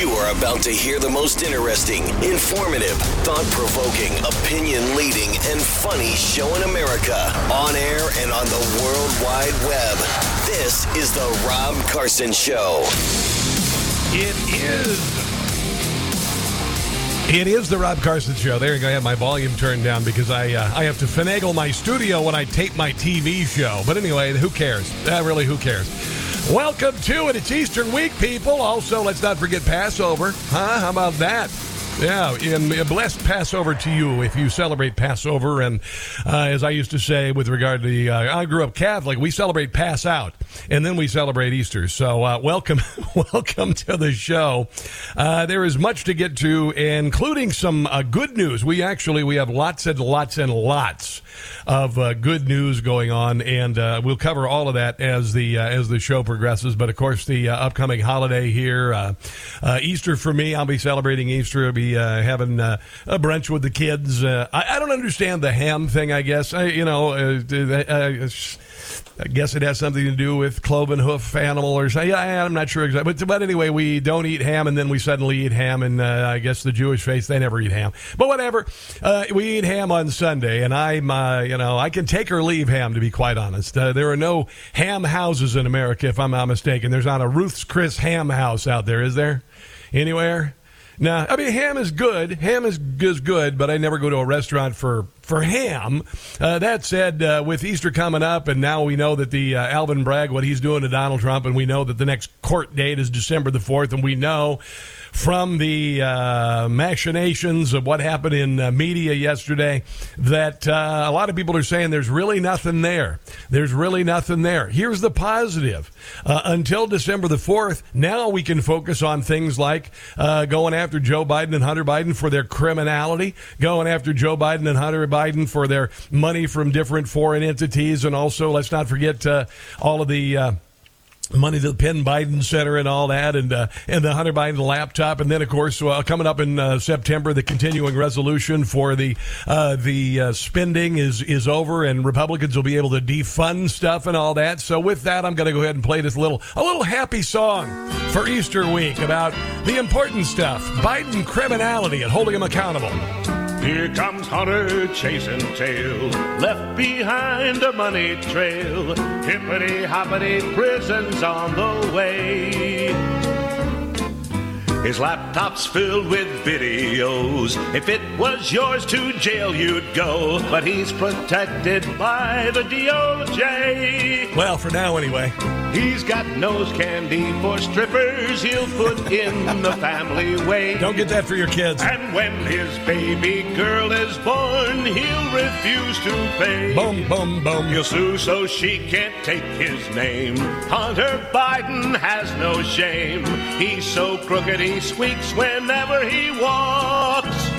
You are about to hear the most interesting, informative, thought provoking, opinion leading, and funny show in America on air and on the World Wide Web. This is The Rob Carson Show. It is. It is the Rob Carson Show. There you go. I have my volume turned down because I uh, I have to finagle my studio when I tape my TV show. But anyway, who cares? Uh, really, who cares? Welcome to it. It's Eastern week, people. Also, let's not forget Passover. Huh? How about that? Yeah, and blessed Passover to you if you celebrate Passover. And uh, as I used to say with regard to the, uh, I grew up Catholic, we celebrate Pass Out and then we celebrate Easter. So uh, welcome, welcome to the show. Uh, there is much to get to, including some uh, good news. We actually we have lots and lots and lots of uh, good news going on, and we'll cover all of that as the as the show progresses. But of course, the upcoming holiday here, Easter for me, I'll be celebrating Easter. I'll be uh, having uh, a brunch with the kids. Uh, I, I, don't understand the ham thing. I guess I, you know. Uh, I guess it has something to do with cloven hoof animal or something. Yeah, I'm not sure exactly. But, but anyway, we don't eat ham, and then we suddenly eat ham, and uh, I guess the Jewish faith they never eat ham. But whatever, uh, we eat ham on Sunday, and I'm uh, you know I can take or leave ham to be quite honest. Uh, there are no ham houses in America, if I'm not mistaken. There's not a Ruth's Chris ham house out there, is there? Anywhere? Now, I mean, ham is good. Ham is, is good, but I never go to a restaurant for for ham. Uh, that said, uh, with Easter coming up, and now we know that the uh, Alvin Bragg, what he's doing to Donald Trump, and we know that the next court date is December the 4th, and we know from the uh, machinations of what happened in uh, media yesterday that uh, a lot of people are saying there's really nothing there. There's really nothing there. Here's the positive. Uh, until December the 4th, now we can focus on things like uh, going after Joe Biden and Hunter Biden for their criminality, going after Joe Biden and Hunter Biden for their money from different foreign entities, and also let's not forget uh, all of the money to the Penn Biden Center and all that, and uh, and the Hunter Biden laptop, and then of course uh, coming up in uh, September, the continuing resolution for the uh, the uh, spending is is over, and Republicans will be able to defund stuff and all that. So with that, I'm going to go ahead and play this little a little happy song for Easter week about the important stuff, Biden criminality, and holding him accountable. Here comes Hunter chasing tail, left behind a money trail. Hippity hoppity, prison's on the way. His laptop's filled with videos. If it was yours to jail, you'd go. But he's protected by the DOJ. Well, for now, anyway. He's got nose candy for strippers he'll put in the family way. Don't get that for your kids. And when his baby girl is born, he'll refuse to pay. Boom, boom, boom. He'll sue so she can't take his name. Hunter Biden has no shame. He's so crooked he squeaks whenever he walks.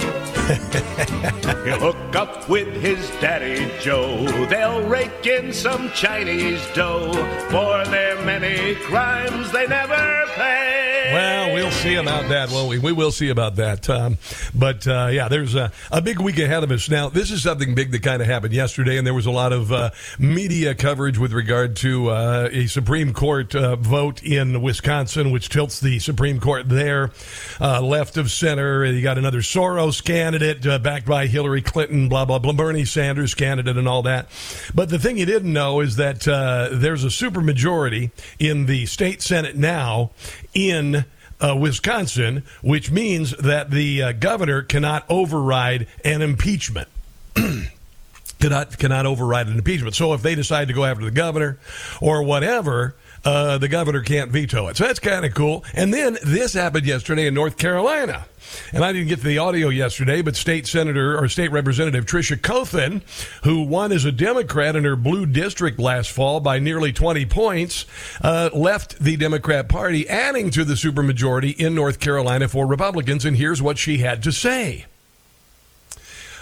He'll hook up with his daddy Joe. They'll rake in some Chinese dough for their many crimes they never pay. Well, we'll see about that, won't we? We will see about that. Um, but uh, yeah, there's a, a, big week ahead of us. Now, this is something big that kind of happened yesterday, and there was a lot of uh, media coverage with regard to uh, a Supreme Court uh, vote in Wisconsin, which tilts the Supreme Court there uh, left of center. You got another Soros candidate uh, backed by Hillary Clinton, blah, blah, blah, Bernie Sanders candidate, and all that. But the thing you didn't know is that there's a supermajority in the state Senate now in uh, Wisconsin, which means that the uh, governor cannot override an impeachment. cannot cannot override an impeachment. So if they decide to go after the governor or whatever, uh, the governor can't veto it. So that's kind of cool. And then this happened yesterday in North Carolina. And I didn't get to the audio yesterday, but State Senator or State Representative Tricia Cotham, who won as a Democrat in her blue district last fall by nearly 20 points, uh, left the Democrat Party, adding to the supermajority in North Carolina for Republicans. And here's what she had to say.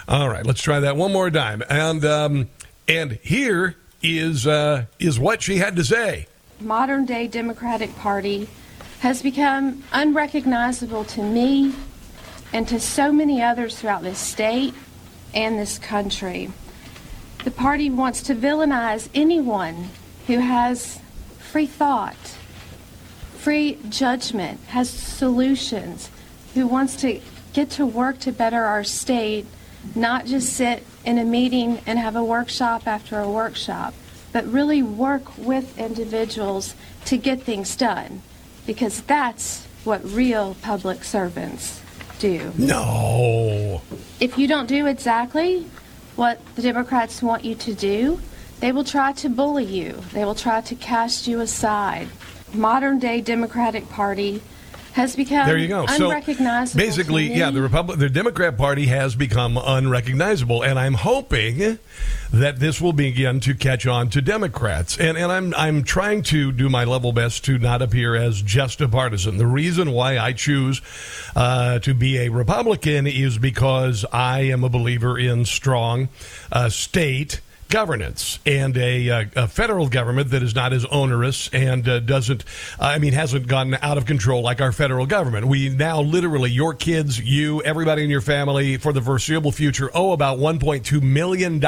All right, let's try that one more time. And um, and here is uh, is what she had to say. Modern day Democratic Party has become unrecognizable to me and to so many others throughout this state and this country. The party wants to villainize anyone who has free thought, free judgment, has solutions, who wants to get to work to better our state, not just sit in a meeting and have a workshop after a workshop, but really work with individuals to get things done, because that's what real public servants do. No. If you don't do exactly what the Democrats want you to do, they will try to bully you. They will try to cast you aside. Modern day Democratic Party has become there you go. unrecognizable. So basically, yeah, the Republic, the Democrat Party has become unrecognizable, and I'm hoping that this will begin to catch on to Democrats. And and I'm I'm trying to do my level best to not appear as just a partisan. The reason why I choose uh, to be a Republican is because I am a believer in strong uh, state governance and a, uh, a, federal government that is not as onerous and uh, doesn't, I mean, hasn't gotten out of control like our federal government. We now literally, your kids, you, everybody in your family for the foreseeable future owe about $1.2 million,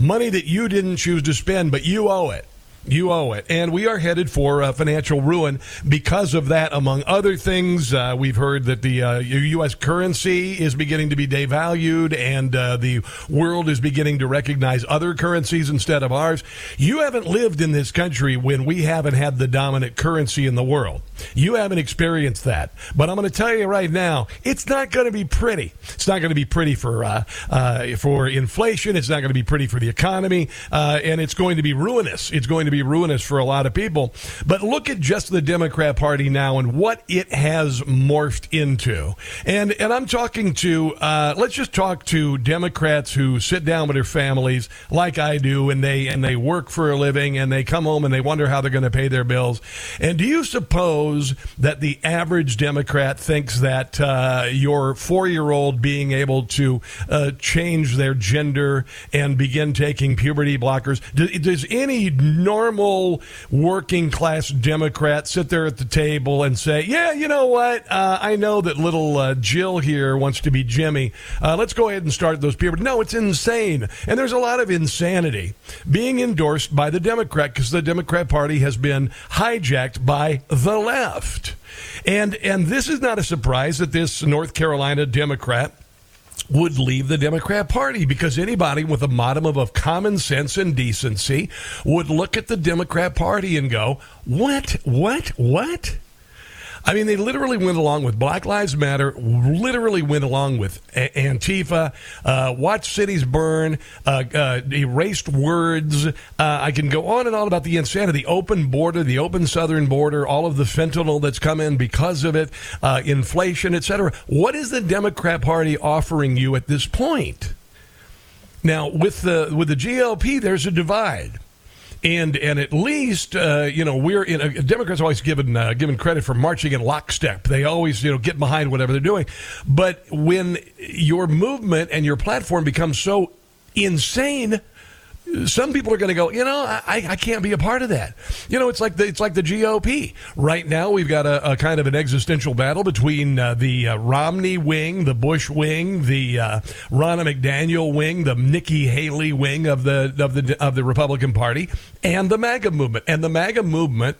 money that you didn't choose to spend, but you owe it. You owe it. And we are headed for uh, financial ruin because of that, among other things. Uh, we've heard that the uh, U.S. currency is beginning to be devalued and uh, the world is beginning to recognize other currencies instead of ours. You haven't lived in this country when we haven't had the dominant currency in the world. You haven't experienced that. But I'm going to tell you right now, it's not going to be pretty. It's not going to be pretty for, uh, uh, for inflation. It's not going to be pretty for the economy. and it's going to be ruinous. It's going to be ruinous for a lot of people. But look at just the Democrat Party now and what it has morphed into. And and I'm talking to uh, let's just talk to Democrats who sit down with their families like I do, and they and they work for a living, and they come home and they wonder how they're going to pay their bills. And do you suppose that the average Democrat thinks that uh, your four year old being able to uh, change their gender and begin taking puberty blockers does, does any normal normal working class Democrat sit there at the table and say, "Yeah, you know what? Uh, I know that little uh, Jill here wants to be Jimmy. Uh, let's go ahead and start those people." No, it's insane, and there's a lot of insanity being endorsed by the Democrat because the Democrat Party has been hijacked by the left. And and this is not a surprise that this North Carolina Democrat would leave the Democrat Party because anybody with a modicum of common sense and decency would look at the Democrat Party and go, What? What? What? I mean, they literally went along with Black Lives Matter, literally went along with Antifa, uh, Watch Cities Burn, uh, uh, erased words. Uh, I can go on and on about the insanity, the open border, the open southern border, all of the fentanyl that's come in because of it, uh, inflation, etc. What is the Democrat Party offering you at this point? Now, with the with the GLP, there's a divide and and at least uh, you know we're in. Uh, Democrats always given uh, given credit for marching in lockstep. They always you know get behind whatever they're doing, but when your movement and your platform becomes so insane some people are going to go, you know, I, I can't be a part of that. You know, it's like the, it's like the GOP. Right now, we've got a, a kind of an existential battle between uh, the uh, Romney wing, the Bush wing, the uh, Ronna McDaniel wing, the Nikki Haley wing of the of the of the Republican Party, and the MAGA movement. And the MAGA movement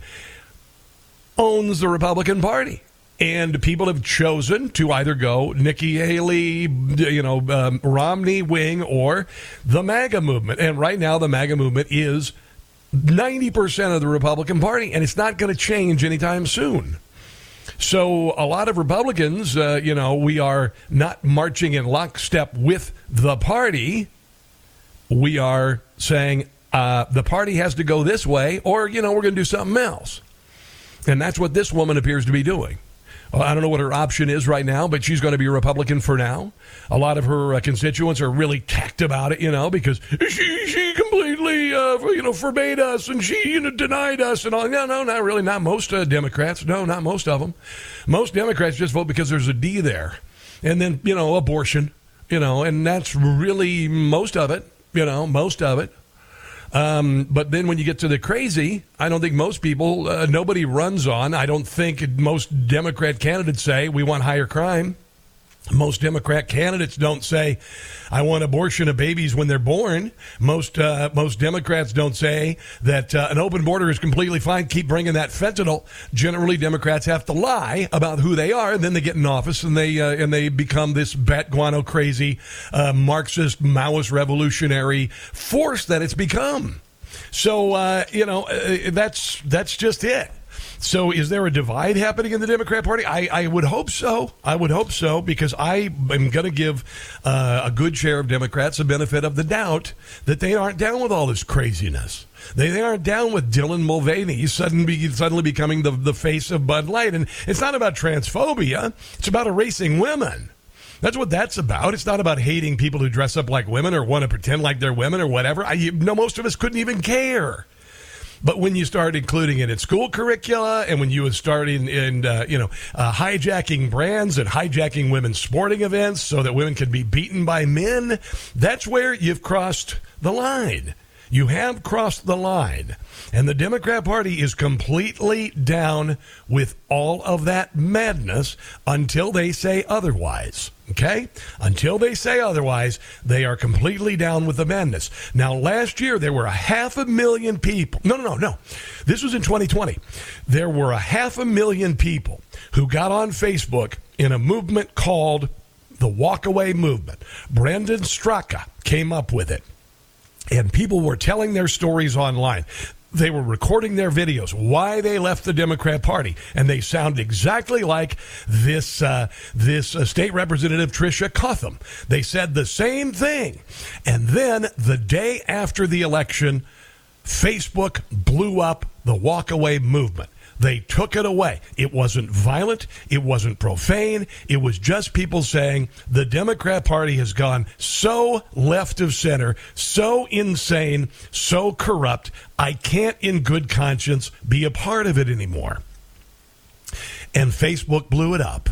owns the Republican Party and people have chosen to either go Nikki Haley, you know, um, Romney wing, or the MAGA movement. And right now, the MAGA movement is 90% of the Republican Party, and it's not going to change anytime soon. So a lot of Republicans, uh, you know, we are not marching in lockstep with the party. We are saying uh, the party has to go this way, or you know, we're going to do something else. And that's what this woman appears to be doing. I don't know what her option is right now, but she's going to be a Republican for now. A lot of her uh, constituents are really tacked about it, you know, because she she completely uh, you know forbade us and she you know denied us and all. No, no, not really. Not most uh, Democrats. No, not most of them. Most Democrats just vote because there's a D there, and then you know abortion, you know, and that's really most of it. You know, most of it. Um, but then when you get to the crazy, I don't think most people, uh, nobody runs on. I don't think most Democrat candidates say we want higher crime. Most Democrat candidates don't say, "I want abortion of babies when they're born." Most uh, most Democrats don't say that uh, an open border is completely fine. Keep bringing that fentanyl. Generally, Democrats have to lie about who they are, and then they get in office and they uh, and they become this bat guano crazy uh, Marxist Maoist revolutionary force that it's become. So uh, you know uh, that's that's just it. So, is there a divide happening in the Democrat Party? I, I would hope so. I would hope so because I am going to give uh, a good share of Democrats the benefit of the doubt that they aren't down with all this craziness. They, they aren't down with Dylan Mulvaney suddenly, suddenly becoming the, the face of Bud Light. And it's not about transphobia, it's about erasing women. That's what that's about. It's not about hating people who dress up like women or want to pretend like they're women or whatever. I you know most of us couldn't even care. But when you start including it in school curricula, and when you would start in, in uh, you know, uh, hijacking brands and hijacking women's sporting events so that women can be beaten by men, that's where you've crossed the line. You have crossed the line. And the Democrat Party is completely down with all of that madness until they say otherwise. Okay? Until they say otherwise, they are completely down with the madness. Now, last year, there were a half a million people. No, no, no, no. This was in 2020. There were a half a million people who got on Facebook in a movement called the Walkaway Movement. Brandon Straka came up with it and people were telling their stories online. They were recording their videos, why they left the Democrat Party, and they sound exactly like this uh, this uh, state representative Tricia Cotham. They said the same thing, and then the day after the election, Facebook blew up the walkaway movement. They took it away. It wasn't violent. It wasn't profane. It was just people saying the Democrat Party has gone so left of center, so insane, so corrupt. I can't, in good conscience, be a part of it anymore. And Facebook blew it up.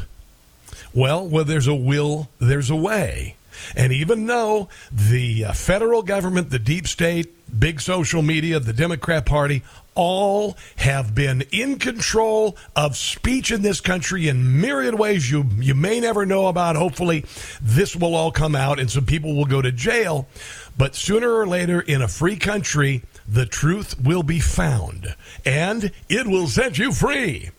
Well, where there's a will, there's a way. And even though the uh, federal government, the deep state, big social media, the Democrat Party, all have been in control of speech in this country in myriad ways you you may never know about. Hopefully, this will all come out and some people will go to jail. But sooner or later, in a free country, the truth will be found and it will set you free.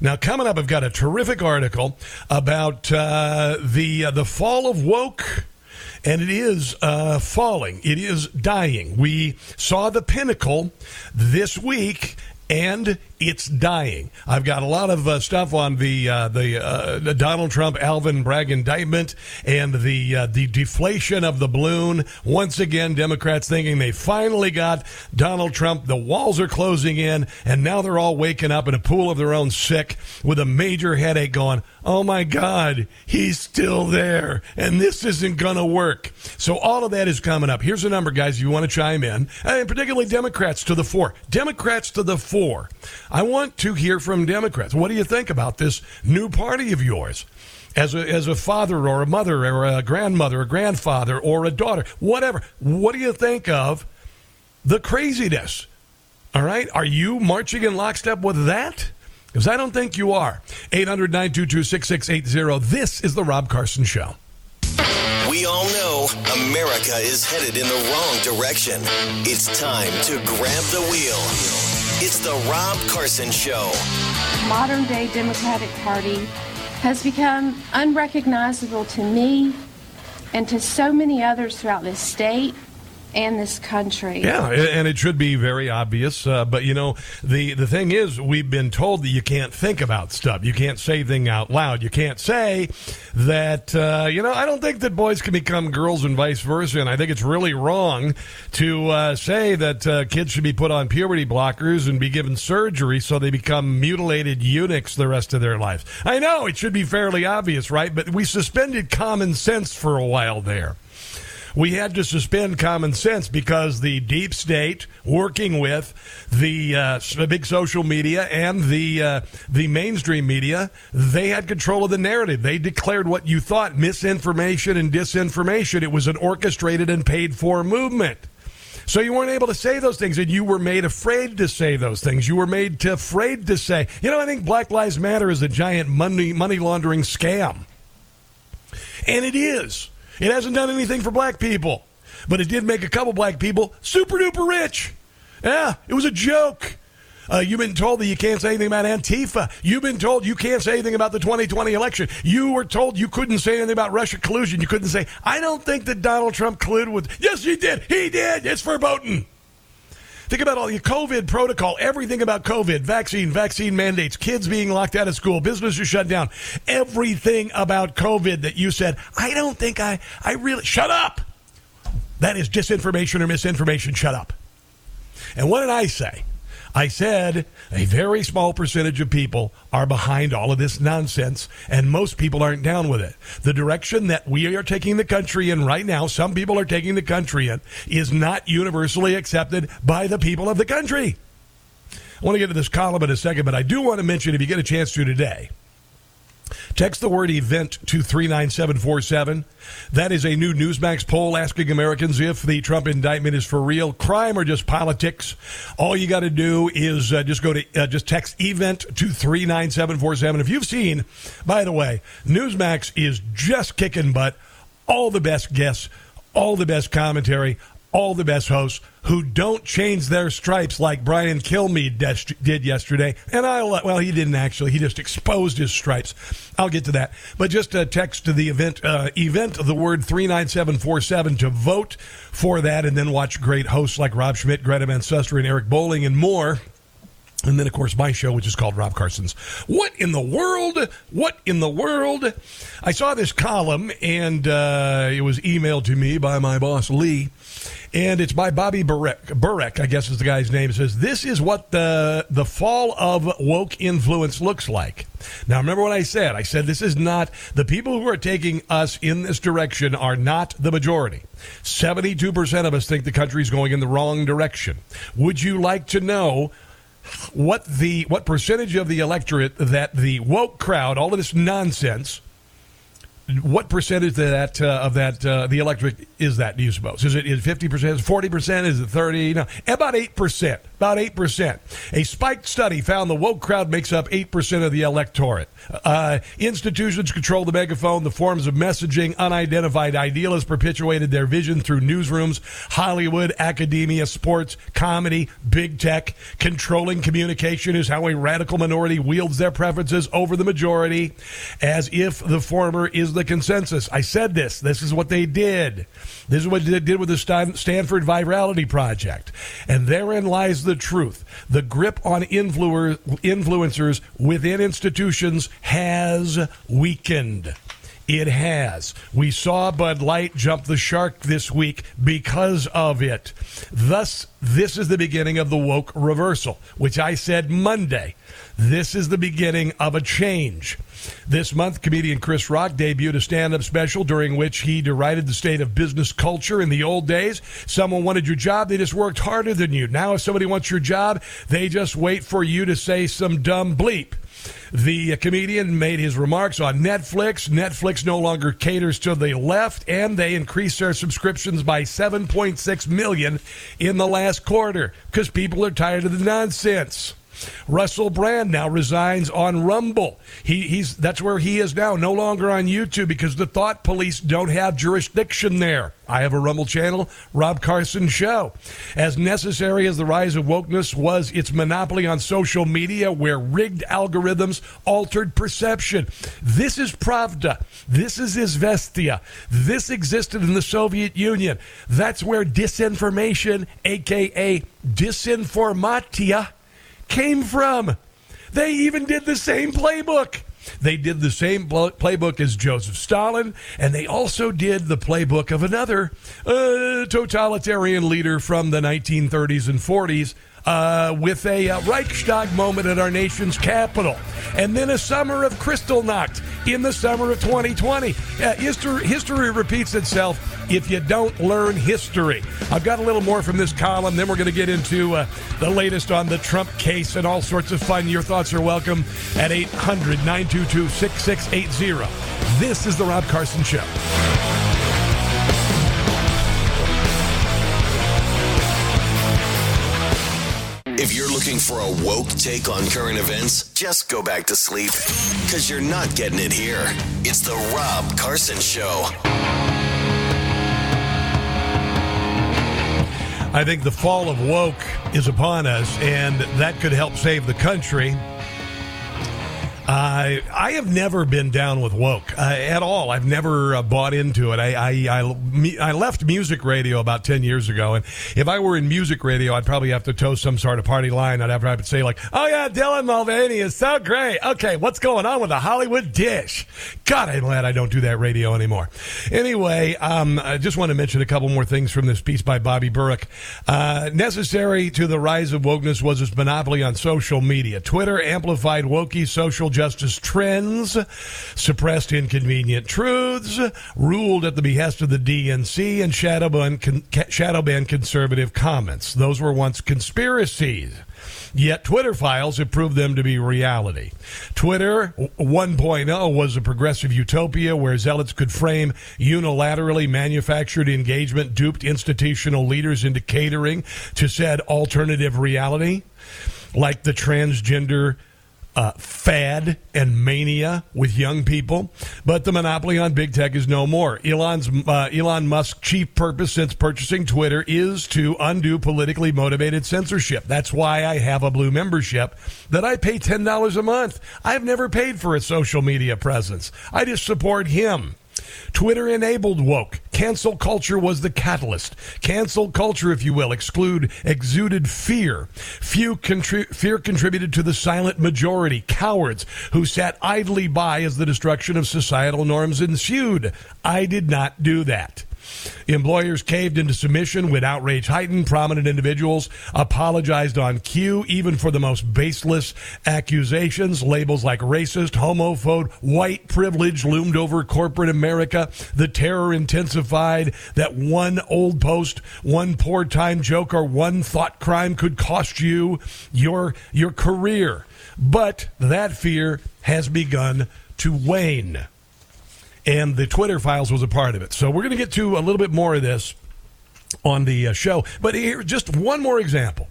Now, coming up, I've got a terrific article about uh, the uh, the fall of woke and it is uh, falling. It is dying. We saw the pinnacle this week, and it's dying. I've got a lot of uh, stuff on the uh, the, uh, the, Donald Trump Alvin Bragg indictment and the uh, the deflation of the balloon. Once again, Democrats thinking they finally got Donald Trump. The walls are closing in, and now they're all waking up in a pool of their own, sick with a major headache, going, "Oh my God, he's still there, and this isn't gonna work." So all of that is coming up. Here's a number, guys. If you want to chime in, and particularly Democrats to the fore. Democrats to the fore. I want to hear from Democrats. What do you think about this new party of yours? As a, as a father or a mother or a grandmother, a grandfather or a daughter, whatever. What do you think of the craziness? All right. Are you marching in lockstep with that? Because I don't think you are. 800 922 6680. This is The Rob Carson Show. We all know America is headed in the wrong direction. It's time to grab the wheel. It's the Rob Carson Show. Modern day Democratic Party has become unrecognizable to me and to so many others throughout this state and this country. Yeah, and it should be very obvious. Uh, but you know, the the thing is, we've been told that you can't think about stuff. You can't say things out loud. You can't say that. Uh, you know, I don't think that boys can become girls and vice versa. And I think it's really wrong to uh, say that uh, kids should be put on puberty blockers and be given surgery so they become mutilated eunuchs the rest of their lives. I know it should be fairly obvious, right? But we suspended common sense for a while there we had to suspend common sense because the deep state, working with the uh, big social media and the uh, the mainstream media, they had control of the narrative. They declared what you thought misinformation and disinformation. It was an orchestrated and paid for movement. So you weren't able to say those things, and you were made afraid to say those things. You were made to afraid to say, you know, I think Black Lives Matter is a giant money money laundering scam, and it is. It hasn't done anything for black people, but it did make a couple black people super duper rich. Yeah, it was a joke. Uh, you've been told that you can't say anything about Antifa. You've been told you can't say anything about the 2020 election. You were told you couldn't say anything about Russia collusion. You couldn't say, I don't think that Donald Trump colluded with. Yes, he did. He did. It's verboten. Think about all your COVID protocol, everything about COVID, vaccine, vaccine mandates, kids being locked out of school, businesses shut down, everything about COVID that you said, I don't think I, I really, shut up. That is disinformation or misinformation. Shut up. And what did I say? I said a very small percentage of people are behind all of this nonsense, and most people aren't down with it. The direction that we are taking the country in right now, some people are taking the country in, is not universally accepted by the people of the country. I want to get to this column in a second, but I do want to mention, if you get a chance to today, Text the word event to 39747. That is a new Newsmax poll asking Americans if the Trump indictment is for real, crime, or just politics. All you got to do is uh, just go to uh, just text event to 39747. If you've seen, by the way, Newsmax is just kicking butt. All the best guests, all the best commentary, all the best hosts who don't change their stripes like Brian Kilmeade did yesterday. And I, well, he didn't actually. He just exposed his stripes. I'll get to that. But just a text to the event, uh, event, the word 39747 to vote for that and then watch great hosts like Rob Schmitt, Greta Susteren, and Eric Bolling and more. And then, of course, my show, which is called Rob Carson's What in the World? What in the World? I saw this column, and uh, it was emailed to me by my boss, Lee and it's by Bobby Burek. Burek, I guess is the guy's name. Says this is what the the fall of woke influence looks like. Now, remember what I said? I said this is not the people who are taking us in this direction are not the majority. Seventy-two percent of us think the country is going in the wrong direction. Would you like to know? What the what percentage of the electorate that the woke crowd, all of this nonsense, what percentage of that uh, of that uh, the electric is that? Do you suppose is it is fifty percent, forty percent, is it thirty? No, about eight percent. About eight percent. A spiked study found the woke crowd makes up eight percent of the electorate. Uh, institutions control the megaphone, the forms of messaging. Unidentified idealists perpetuated their vision through newsrooms, Hollywood, academia, sports, comedy, big tech. Controlling communication is how a radical minority wields their preferences over the majority, as if the former is the consensus. I said this. This is what they did. This is what they did with the Stanford Virality Project. And therein lies the truth. The grip on influencers within institutions has weakened. It has. We saw Bud Light jump the shark this week because of it. Thus, this is the beginning of the woke reversal, which I said Monday. This is the beginning of a change. This month, comedian Chris Rock debuted a stand up special during which he derided the state of business culture in the old days. Someone wanted your job, they just worked harder than you. Now, if somebody wants your job, they just wait for you to say some dumb bleep. The comedian made his remarks on Netflix. Netflix no longer caters to the left, and they increased their subscriptions by 7.6 million in the last quarter because people are tired of the nonsense. Russell Brand now resigns on Rumble. He, he's that's where he is now, no longer on YouTube because the thought police don't have jurisdiction there. I have a Rumble channel, Rob Carson Show. As necessary as the rise of wokeness was its monopoly on social media, where rigged algorithms altered perception. This is Pravda. This is Izvestia. This existed in the Soviet Union. That's where disinformation, aka disinformatia, came from. They even did the same playbook. They did the same playbook as Joseph Stalin, and they also did the playbook of another uh, totalitarian leader from the 1930s and 40s, uh, with a uh, Reichstag moment at our nation's capital, and then a summer of Kristallnacht in the summer of 2020. Uh, history, history repeats itself if you don't learn history. I've got a little more from this column, then we're going to get into uh, the latest on the Trump case and all sorts of fun. Your thoughts are welcome at 800 922 6680. This is The Rob Carson Show. If you're looking for a woke take on current events, just go back to sleep. Because you're not getting it here. It's The Rob Carson Show. I think the fall of woke is upon us, and that could help save the country. Uh, I have never been down with woke uh, at all. I've never uh, bought into it. I, I, I, I, left music radio about 10 years ago, and if I were in music radio, I'd probably have to toe some sort of party line. I'd have to, say, like, oh, yeah, Dylan Mulvaney is so great. Okay, what's going on with the Hollywood dish? God, I'm glad I don't do that radio anymore. Anyway, um, I just want to mention a couple more things from this piece by Bobby Burke. Uh, necessary to the rise of wokeness was its monopoly on social media. Twitter amplified wokey social justice trends, suppressed inconvenient truths, ruled at the behest of the DNC, and shadow ban, shadow banned conservative comments. Those were once conspiracies. Yet Twitter files have proved them to be reality. Twitter 1.0 was a progressive utopia where zealots could frame unilaterally manufactured engagement, duped institutional leaders into catering to said alternative reality, like the transgender uh, fad and mania with young people, but the monopoly on big tech is no more. Elon's uh, Elon Musk's chief purpose since purchasing Twitter is to undo politically motivated censorship. That's why I have a blue membership that I pay ten dollars a month. I've never paid for a social media presence. I just support him. Twitter enabled woke. Cancel culture was the catalyst. Cancel culture, if you will, exclude exuded fear. Few contri- fear contributed to the silent majority, cowards who sat idly by as the destruction of societal norms ensued. I did not do that. Employers caved into submission with outrage heightened. Prominent individuals apologized on cue, even for the most baseless accusations. Labels like racist, homophobe, white privilege loomed over corporate America. The terror intensified that one old post, one poor time joke, or one thought crime could cost you your, your career. But that fear has begun to wane and the Twitter files was a part of it. So we're going to get to a little bit more of this on the uh, show. But here, just one more example.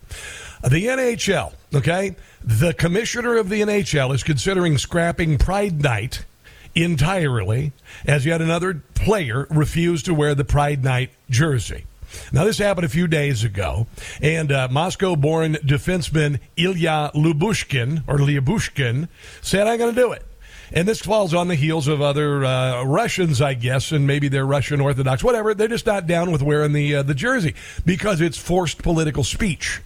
The NHL, okay? The commissioner of the NHL is considering scrapping Pride Night entirely as yet another player refused to wear the Pride Night jersey. Now, this happened a few days ago, and uh, Moscow born defenseman Ilya Lubushkin, or Lyabushkin, said, I'm going to do it. And this falls on the heels of other uh, Russians, I guess, and maybe they're Russian Orthodox, whatever. They're just not down with wearing the uh, the jersey because it's forced political speech.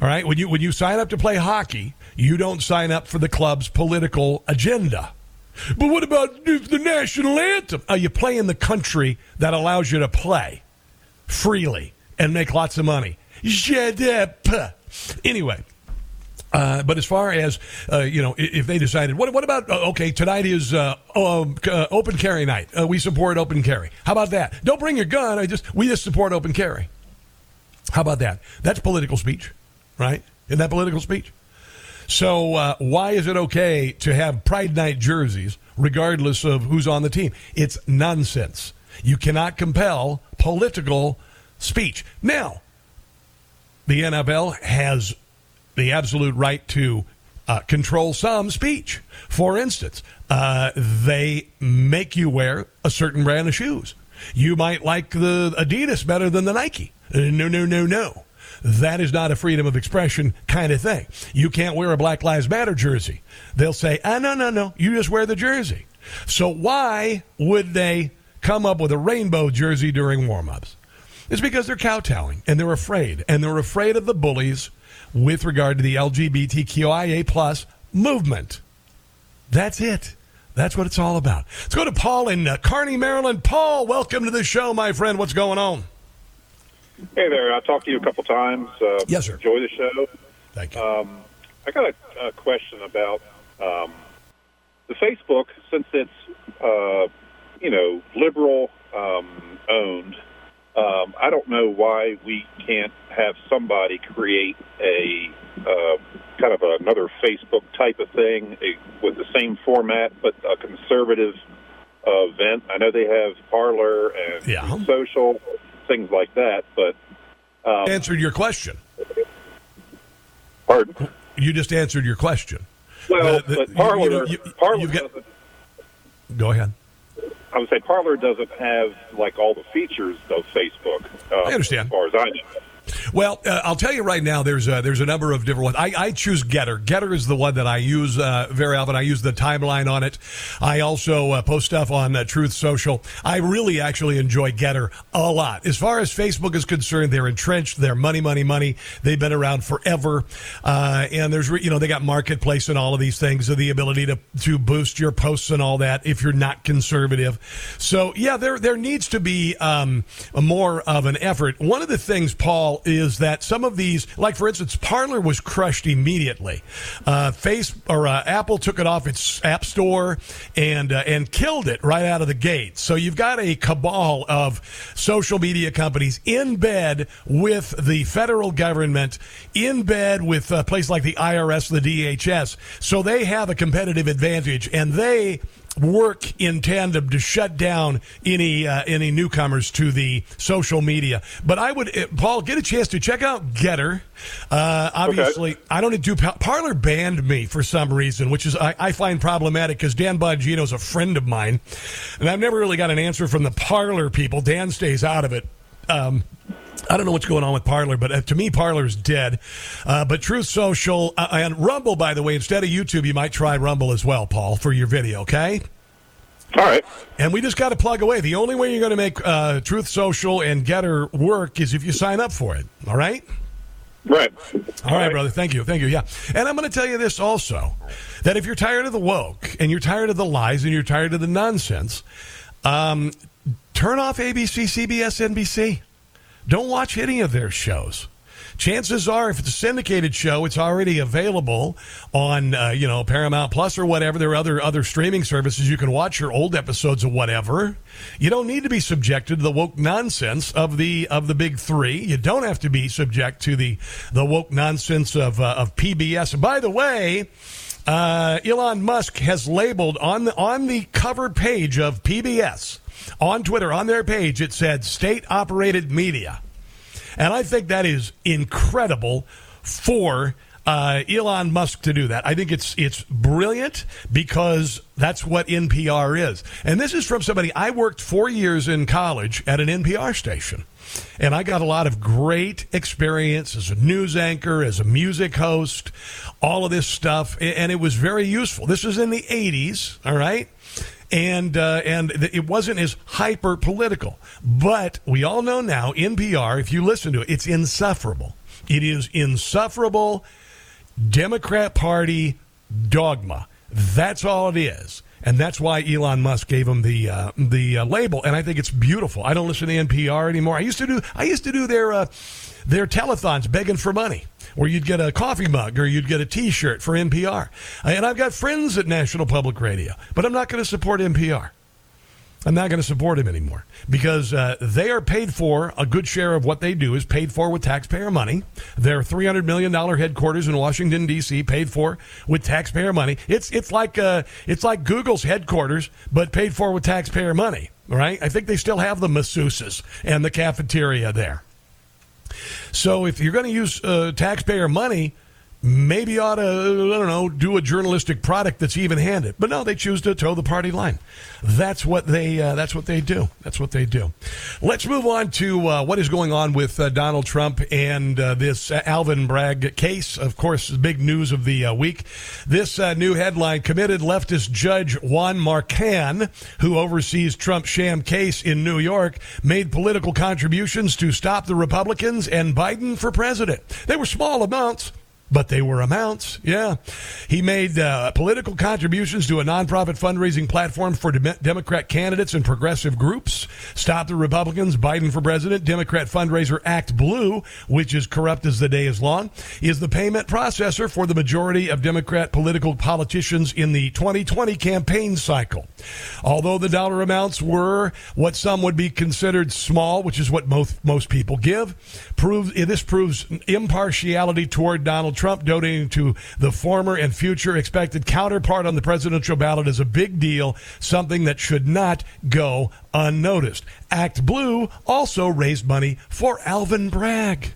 All right, when you when you sign up to play hockey, you don't sign up for the club's political agenda. But what about the national anthem? Uh, you play in the country that allows you to play freely and make lots of money. Shut up. Anyway, uh, but as far as uh, you know, if they decided, what, what about uh, okay, tonight is uh, um, uh, open carry night. We support open carry. How about that? Don't bring your gun. I just we just support open carry. How about that? That's political speech, right? Isn't that political speech? So why is it okay to have Pride Night jerseys regardless of who's on the team? It's nonsense. You cannot compel political speech. Now, the NFL has the absolute right to uh, control some speech. For instance, uh, they make you wear a certain brand of shoes. You might like the Adidas better than the Nike. Uh, no, no, no, no. That is not a freedom of expression kind of thing. You can't wear a Black Lives Matter jersey. They'll say, ah, no, no, no, you just wear the jersey. So why would they come up with a rainbow jersey during warm ups? It's because they're kowtowing and they're afraid. And they're afraid of the bullies with regard to the LGBTQIA plus movement. That's it. That's what it's all about. Let's go to Paul in uh, Carney, Maryland. Paul, welcome to the show, my friend. What's going on? Hey there. I talked to you a couple times. Uh, yes, sir. Enjoy the show. Thank you. Um, I got a, a question about um, the Facebook, since it's uh, you know liberal um, owned. Um, I don't know why we can't have somebody create a uh, kind of another Facebook type of thing a, with the same format, but a conservative uh, event. I know they have Parler and Yeah. social things like that, but um, answered your question. pardon. You just answered your question. Well, The- the- but Parler, you you- you've got- Go ahead. I would say Parler doesn't have like all the features of Facebook. Uh, I understand. As far as I know. Well, uh, I'll tell you right now. There's a, there's a number of different ones. I, I choose GETTR. GETTR is the one that I use uh, very often. I use the timeline on it. I also uh, post stuff on uh, Truth Social. I really actually enjoy GETTR a lot. As far as Facebook is concerned, they're entrenched. They're money, money, money. They've been around forever, uh, and there's re- you know they got marketplace and all of these things, so the ability to to boost your posts and all that if you're not conservative. So yeah, there there needs to be um, more of an effort. One of the things, Paul, is that some of these, like for instance, Parler was crushed immediately. Uh, Face or uh, Apple took it off its App Store and uh, and killed it right out of the gate. So you've got a cabal of social media companies in bed with the federal government, in bed with a place like the IRS, the DHS. So they have a competitive advantage, and they work in tandem to shut down any uh, any newcomers to the social media. But I would, uh, Paul, get a chance to check out GETTR. Uh, obviously, I don't do Parler banned me for some reason, which is I, I find problematic because Dan Bongino is a friend of mine, and I've never really got an answer from the Parler people. Dan stays out of it. Um, I don't know what's going on with Parler, but uh, to me, Parler's dead. Uh, but Truth Social uh, and Rumble, by the way, instead of YouTube, you might try Rumble as well, Paul, for your video, okay? All right. And we just got to plug away. The only way you're going to make uh, Truth Social and GETTR work is if you sign up for it, all right? Right. All right, brother. Thank you. Thank you. Yeah. And I'm going to tell you this also that if you're tired of the woke and you're tired of the lies and you're tired of the nonsense, um, turn off ABC, CBS, NBC. Don't watch any of their shows. Chances are, if it's a syndicated show, it's already available on, uh, you know, Paramount Plus or whatever. There are other other streaming services you can watch your old episodes of whatever. You don't need to be subjected to the woke nonsense of the of the big three. You don't have to be subject to the the woke nonsense of uh, of PBS. And by the way. Uh, Elon Musk has labeled on the on the cover page of PBS on Twitter on their page it said state operated media. And I think that is incredible for uh, Elon Musk to do that. I think it's it's brilliant because that's what NPR is. And this is from somebody I worked four years in college at an NPR station. And I got a lot of great experience as a news anchor, as a music host, all of this stuff. And it was very useful. This was in the 80s, all right? And uh, and it wasn't as hyper political. But we all know now NPR. If you listen to it, it's insufferable. It is insufferable. Democrat Party dogma. That's all it is. And that's why Elon Musk gave him the uh, the uh, label, and I think it's beautiful. I don't listen to NPR anymore. I used to do I used to do their uh, their telethons begging for money, where you'd get a coffee mug or you'd get a T-shirt for NPR. And I've got friends at National Public Radio, but I'm not going to support NPR. I'm not going to support him anymore because uh, they are paid for. A good share of what they do is paid for with taxpayer money. Their $300 million headquarters in Washington D.C. paid for with taxpayer money. It's it's like uh, it's like Google's headquarters, but paid for with taxpayer money. Right? I think they still have the masseuses and the cafeteria there. So if you're going to use uh, taxpayer money maybe ought to, I don't know, do a journalistic product that's even-handed. But no, they choose to toe the party line. That's what they. Uh, that's what they do. That's what they do. Let's move on to uh, what is going on with uh, Donald Trump and uh, this Alvin Bragg case. Of course, big news of the uh, week. This uh, new headline: Committed leftist judge Juan Merchan, who oversees Trump's sham case in New York, made political contributions to stop the Republicans and Biden for president. They were small amounts but they were amounts. Yeah. He made uh, political contributions to a nonprofit fundraising platform for de- Democrat candidates and progressive groups. Stop the Republicans, Biden for president, Democrat fundraiser Act Blue, which is corrupt as the day is long, is the payment processor for the majority of Democrat political politicians in the 2020 campaign cycle. Although the dollar amounts were what some would be considered small, which is what most, most people give, proves, this proves impartiality toward Donald Trump donating to the former and future expected counterpart on the presidential ballot is a big deal, something that should not go unnoticed. Act Blue also raised money for Alvin Bragg.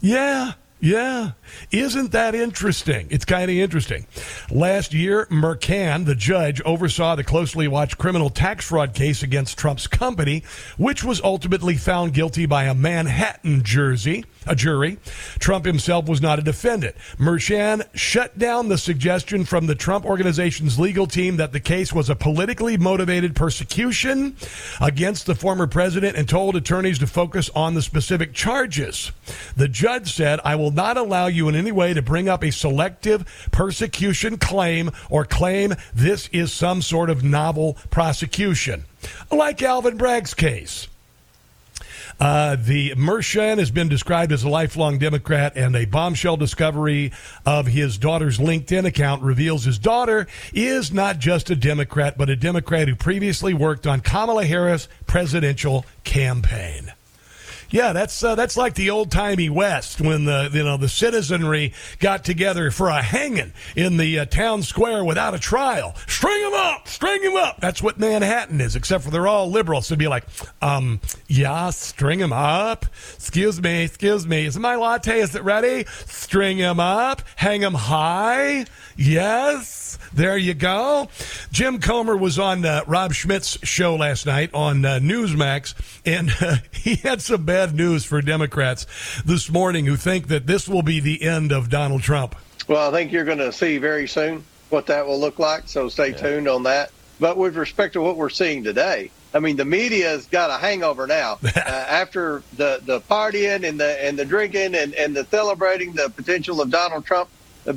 Yeah. Yeah. Isn't that interesting? It's kind of interesting. Last year, Merchan, the judge, oversaw the closely watched criminal tax fraud case against Trump's company, which was ultimately found guilty by a Manhattan Jersey, a jury. Trump himself was not a defendant. Merchan shut down the suggestion from the Trump organization's legal team that the case was a politically motivated persecution against the former president and told attorneys to focus on the specific charges. The judge said, I will not allow you in any way to bring up a selective persecution claim or claim this is some sort of novel prosecution. Like Alvin Bragg's case. Uh, the Merchan has been described as a lifelong Democrat, and a bombshell discovery of his daughter's LinkedIn account reveals his daughter is not just a Democrat, but a Democrat who previously worked on Kamala Harris' presidential campaign. Yeah, that's uh, that's like the old timey West when the you know the citizenry got together for a hanging in the uh, town square without a trial. String them up, string them up. That's what Manhattan is, except for they're all liberals. So be like, um, yeah, string them up. Excuse me, excuse me. Is my latte? Is it ready? String them up, hang them high. Yes. There you go. Jim Comer was on uh, Rob Schmitt's show last night on uh, Newsmax, and uh, he had some bad news for Democrats this morning who think that this will be the end of Donald Trump. Well, I think you're going to see very soon what that will look like, so stay yeah. tuned on that. But with respect to what we're seeing today, I mean, the media's got a hangover now. uh, after the, the partying and the and the drinking and, and the celebrating the potential of Donald Trump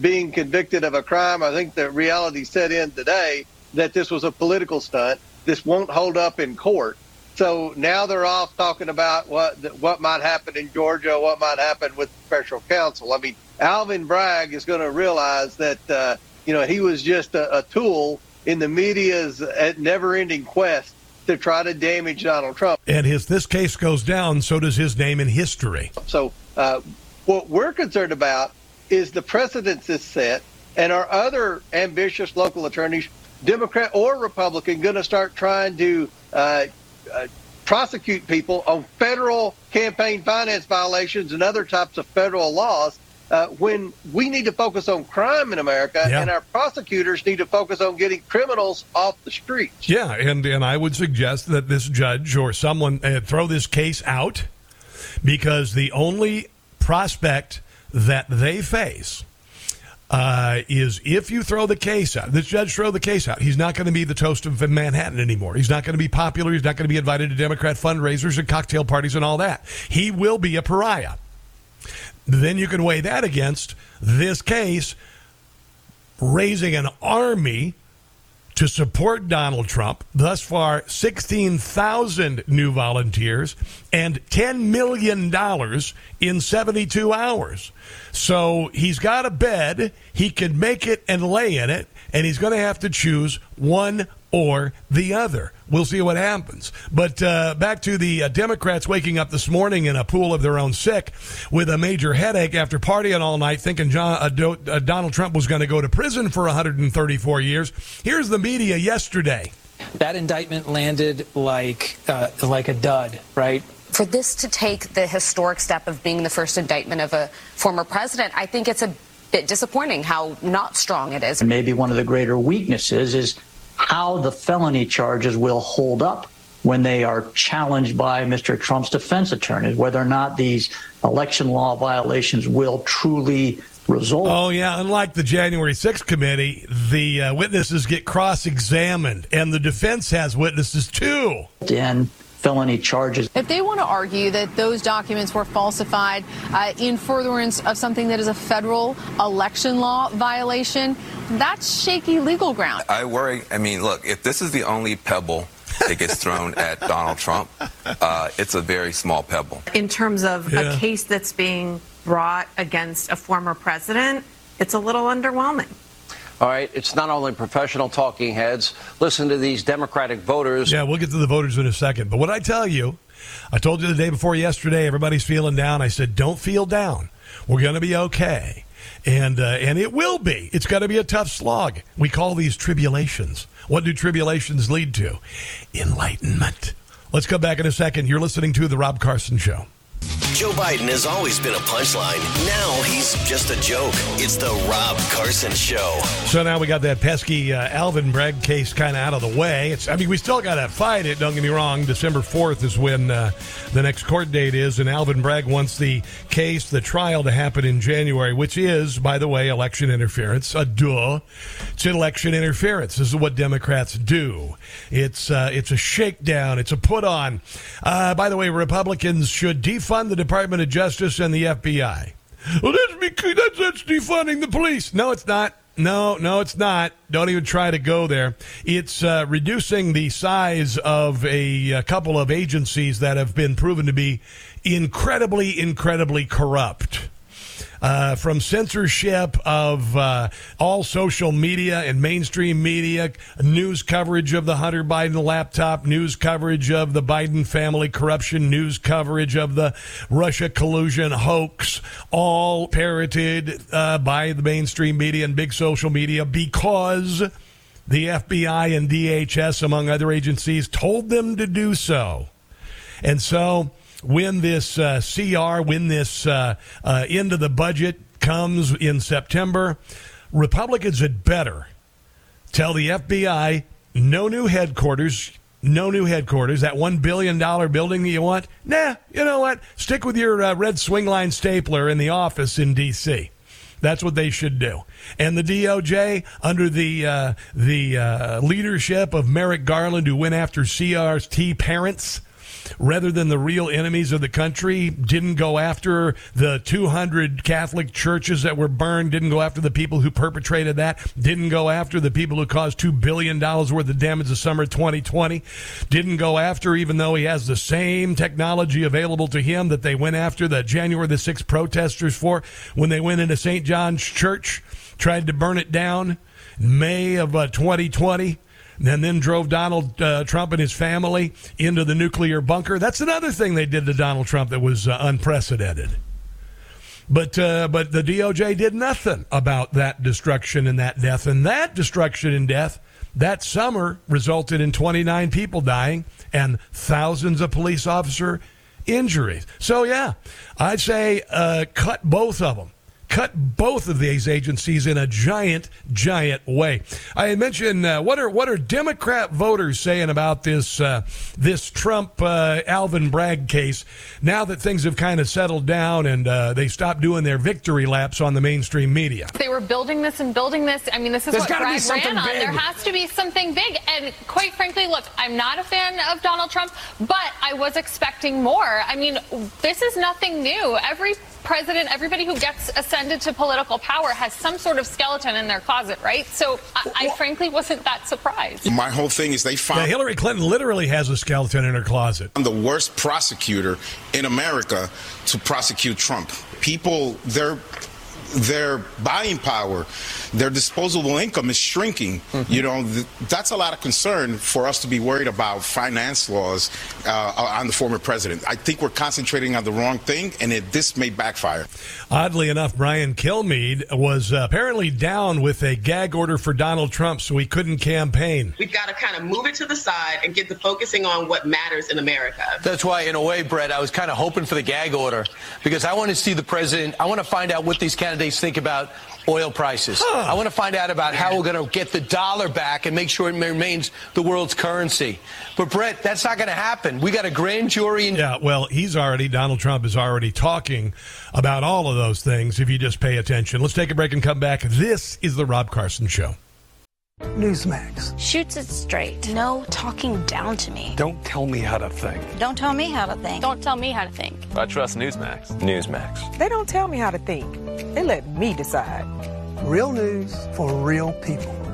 being convicted of a crime. I think the reality set in today that this was a political stunt. This won't hold up in court. So now they're off talking about what what might happen in Georgia, what might happen with special counsel. I mean, Alvin Bragg is going to realize that uh, you know he was just a, a tool in the media's uh, never-ending quest to try to damage Donald Trump. And if this case goes down, so does his name in history. So uh, what we're concerned about is the precedence is set, and are other ambitious local attorneys, Democrat or Republican, going to start trying to uh, uh, prosecute people on federal campaign finance violations and other types of federal laws? Uh, when we need to focus on crime in America, yeah. and our prosecutors need to focus on getting criminals off the streets. Yeah, and and I would suggest that this judge or someone uh, throw this case out because the only prospect that they face uh, is if you throw the case out, this judge throw the case out, he's not going to be the toast of Manhattan anymore. He's not going to be popular. He's not going to be invited to Democrat fundraisers and cocktail parties and all that. He will be a pariah. Then you can weigh that against this case raising an army to support Donald Trump. Thus far, 16,000 new volunteers and $10 million in 72 hours. So he's got a bed. He can make it and lay in it, and he's going to have to choose one or the other. We'll see what happens. But uh, back to the uh, Democrats waking up this morning in a pool of their own sick with a major headache after partying all night, thinking John, uh, Do, uh, Donald Trump was going to go to prison for 134 years. Here's the media yesterday. That indictment landed like uh, like a dud, right? For this to take the historic step of being the first indictment of a former president, I think it's a bit disappointing how not strong it is. Maybe one of the greater weaknesses is how the felony charges will hold up when they are challenged by Mr. Trump's defense attorneys, whether or not these election law violations will truly resolve. Oh, yeah. Unlike the January 6th committee, the uh, witnesses get cross examined, and the defense has witnesses too. And felony charges. If they want to argue that those documents were falsified uh, in furtherance of something that is a federal election law violation, that's shaky legal ground. I worry. I mean, look, if this is the only pebble that gets thrown at Donald Trump, uh, it's a very small pebble. In terms of Yeah. a case that's being brought against a former president, it's a little underwhelming. All right, it's not only professional talking heads. Listen to these Democratic voters. Yeah, we'll get to the voters in a second. But what I tell you, I told you the day before yesterday, everybody's feeling down. I said, don't feel down. We're going to be okay. And, uh, and it will be. It's going to be a tough slog. We call these tribulations. What do tribulations lead to? Enlightenment. Let's come back in a second. You're listening to The Rob Carson Show. Joe Biden has always been a punchline. Now he's just a joke. It's the Rob Carson Show. So now we got that pesky uh, Alvin Bragg case kind of out of the way. It's, I mean, we still got to fight it. Don't get me wrong. December fourth is when uh, the next court date is, and Alvin Bragg wants the case, the trial, to happen in January, which is, by the way, election interference. A duh. It's election interference. This is what Democrats do. It's uh, it's a shakedown. It's a put on. Uh, by the way, Republicans should defund the Department of Justice and the FBI. Well, that's because that's, that's defunding the police. No, it's not. No, no, it's not. Don't even try to go there. It's uh, reducing the size of a, a couple of agencies that have been proven to be incredibly, incredibly corrupt. Uh, from censorship of uh, all social media and mainstream media, news coverage of the Hunter Biden laptop, news coverage of the Biden family corruption, news coverage of the Russia collusion hoax, all parroted uh, by the mainstream media and big social media because the FBI and DHS, among other agencies, told them to do so. And so when this uh, CR, when this uh, uh, end of the budget comes in September, Republicans had better tell the FBI no new headquarters. No new headquarters. That $1 billion building that you want? Nah, you know what? Stick with your uh, red swing line stapler in the office in D.C. That's what they should do. And the DOJ, under the uh, the uh, leadership of Merrick Garland, who went after CRT parents rather than the real enemies of the country, didn't go after the 200 Catholic churches that were burned, didn't go after the people who perpetrated that, didn't go after the people who caused $2 billion worth of damage the summer 2020, didn't go after, even though he has the same technology available to him that they went after the January the 6th protesters for when they went into St. John's Church, tried to burn it down. May of uh, 2020 and then drove Donald uh, Trump and his family into the nuclear bunker. That's another thing they did to Donald Trump that was uh, unprecedented. But uh, but the DOJ did nothing about that destruction and that death, and that destruction and death that summer resulted in 29 people dying and thousands of police officer injuries. So yeah, I'd say uh, cut both of them cut both of these agencies in a giant, giant way. I mentioned uh, what are what are Democrat voters saying about this uh, this Trump uh, Alvin Bragg case now that things have kind of settled down and uh, they stopped doing their victory laps on the mainstream media. They were building this and building this. I mean, this is There's what Bragg something ran on. big. There has to be something big. And quite frankly, look, I'm not a fan of Donald Trump, but I was expecting more. I mean, this is nothing new. Every president, everybody who gets ascended to political power has some sort of skeleton in their closet, right? So I, I frankly wasn't that surprised. My whole thing is they found Yeah, Hillary Clinton literally has a skeleton in her closet. I'm the worst prosecutor in America to prosecute Trump. People, their their buying power, their disposable income is shrinking. You know, th- that's a lot of concern for us to be worried about finance laws uh, on the former president. I think we're concentrating on the wrong thing, and it, this may backfire. Oddly enough, Brian Kilmeade was uh, apparently down with a gag order for Donald Trump, so he couldn't campaign. We've got to kind of move it to the side and get the focusing on what matters in America. That's why, in a way, Brett, I was kind of hoping for the gag order because I want to see the president. I want to find out what these candidates candidates think about oil prices. I want to find out about how we're going to get the dollar back and make sure it remains the world's currency. But Brett, that's not going to happen. We got a grand jury. In- Yeah, well, he's already, Donald Trump is already talking about all of those things if you just pay attention. Let's take a break and come back. This is The Rob Carson Show. Newsmax. Shoots it straight. No talking down to me. Don't tell me how to think. Don't tell me how to think. Don't tell me how to think. I trust Newsmax. Newsmax. They don't tell me how to think. They let me decide. Real news for real people.